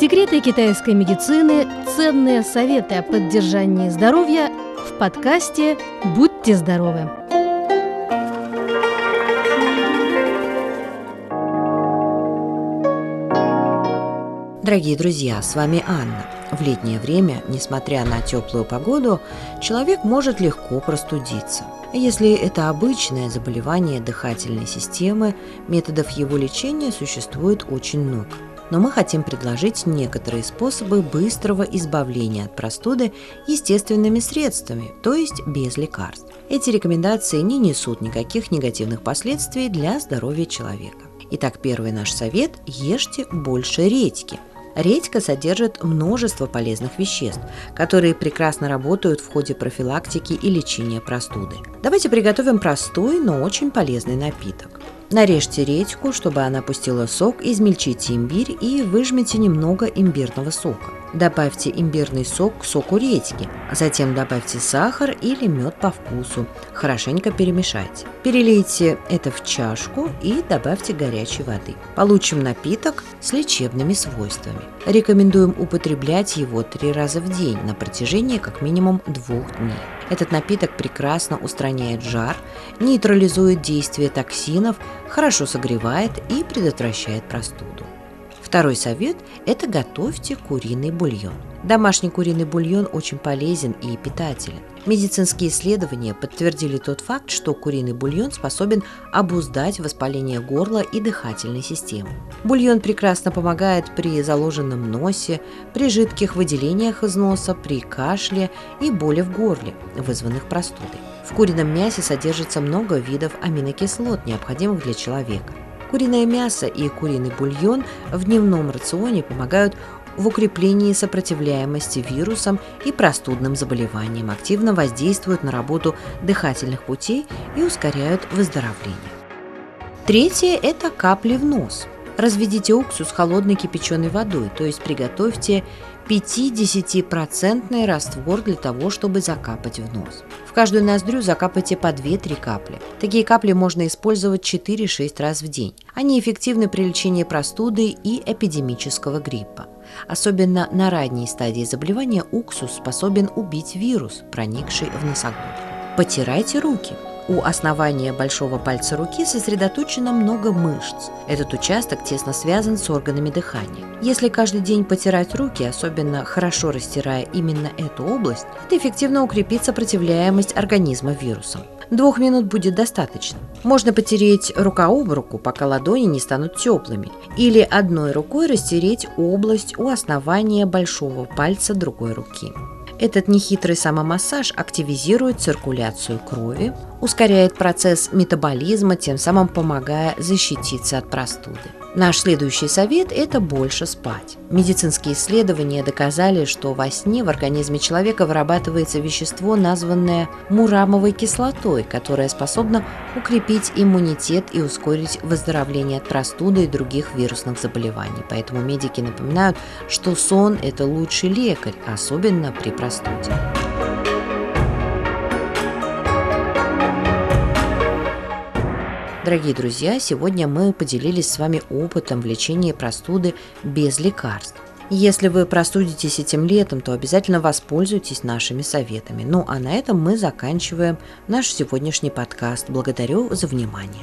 Секреты китайской медицины, ценные советы о поддержании здоровья в подкасте «Будьте здоровы». Дорогие друзья, с вами Анна. В летнее время, несмотря на теплую погоду, человек может легко простудиться. Если это обычное заболевание дыхательной системы, методов его лечения существует очень много. Но мы хотим предложить некоторые способы быстрого избавления от простуды естественными средствами, то есть без лекарств. Эти рекомендации не несут никаких негативных последствий для здоровья человека. Итак, первый наш совет – ешьте больше редьки – Редька содержит множество полезных веществ, которые прекрасно работают в ходе профилактики и лечения простуды. Давайте приготовим простой, но очень полезный напиток. Нарежьте редьку, чтобы она пустила сок, измельчите имбирь и выжмите немного имбирного сока. Добавьте имбирный сок к соку редьки, а затем добавьте сахар или мед по вкусу. Хорошенько перемешайте. Перелейте это в чашку и добавьте горячей воды. Получим напиток с лечебными свойствами. Рекомендуем употреблять его три раза в день на протяжении как минимум двух дней. Этот напиток прекрасно устраняет жар, нейтрализует действие токсинов, хорошо согревает и предотвращает простуду. Второй совет – это готовьте куриный бульон. Домашний куриный бульон очень полезен и питателен. Медицинские исследования подтвердили тот факт, что куриный бульон способен обуздать воспаление горла и дыхательной системы. Бульон прекрасно помогает при заложенном носе, при жидких выделениях из носа, при кашле и боли в горле, вызванных простудой. В курином мясе содержится много видов аминокислот, необходимых для человека. Куриное мясо и куриный бульон в дневном рационе помогают в укреплении сопротивляемости вирусам и простудным заболеваниям, активно воздействуют на работу дыхательных путей и ускоряют выздоровление. Третье – это капли в нос. Разведите уксус холодной кипяченой водой, то есть приготовьте 5-10% раствор для того, чтобы закапать в нос. В каждую ноздрю закапайте по 2-3 капли. Такие капли можно использовать 4-6 раз в день. Они эффективны при лечении простуды и эпидемического гриппа. Особенно на ранней стадии заболевания уксус способен убить вирус, проникший в носоглотку. Потирайте руки – у основания большого пальца руки сосредоточено много мышц. Этот участок тесно связан с органами дыхания. Если каждый день потирать руки, особенно хорошо растирая именно эту область, это эффективно укрепит сопротивляемость организма вирусам. Двух минут будет достаточно. Можно потереть рука об руку, пока ладони не станут теплыми. Или одной рукой растереть область у основания большого пальца другой руки. Этот нехитрый самомассаж активизирует циркуляцию крови, ускоряет процесс метаболизма, тем самым помогая защититься от простуды. Наш следующий совет – это больше спать. Медицинские исследования доказали, что во сне в организме человека вырабатывается вещество, названное мурамовой кислотой, которое способно укрепить иммунитет и ускорить выздоровление от простуды и других вирусных заболеваний. Поэтому медики напоминают, что сон – это лучший лекарь, особенно при простуде. Дорогие друзья, сегодня мы поделились с вами опытом в лечении простуды без лекарств. Если вы простудитесь этим летом, то обязательно воспользуйтесь нашими советами. Ну а на этом мы заканчиваем наш сегодняшний подкаст. Благодарю за внимание.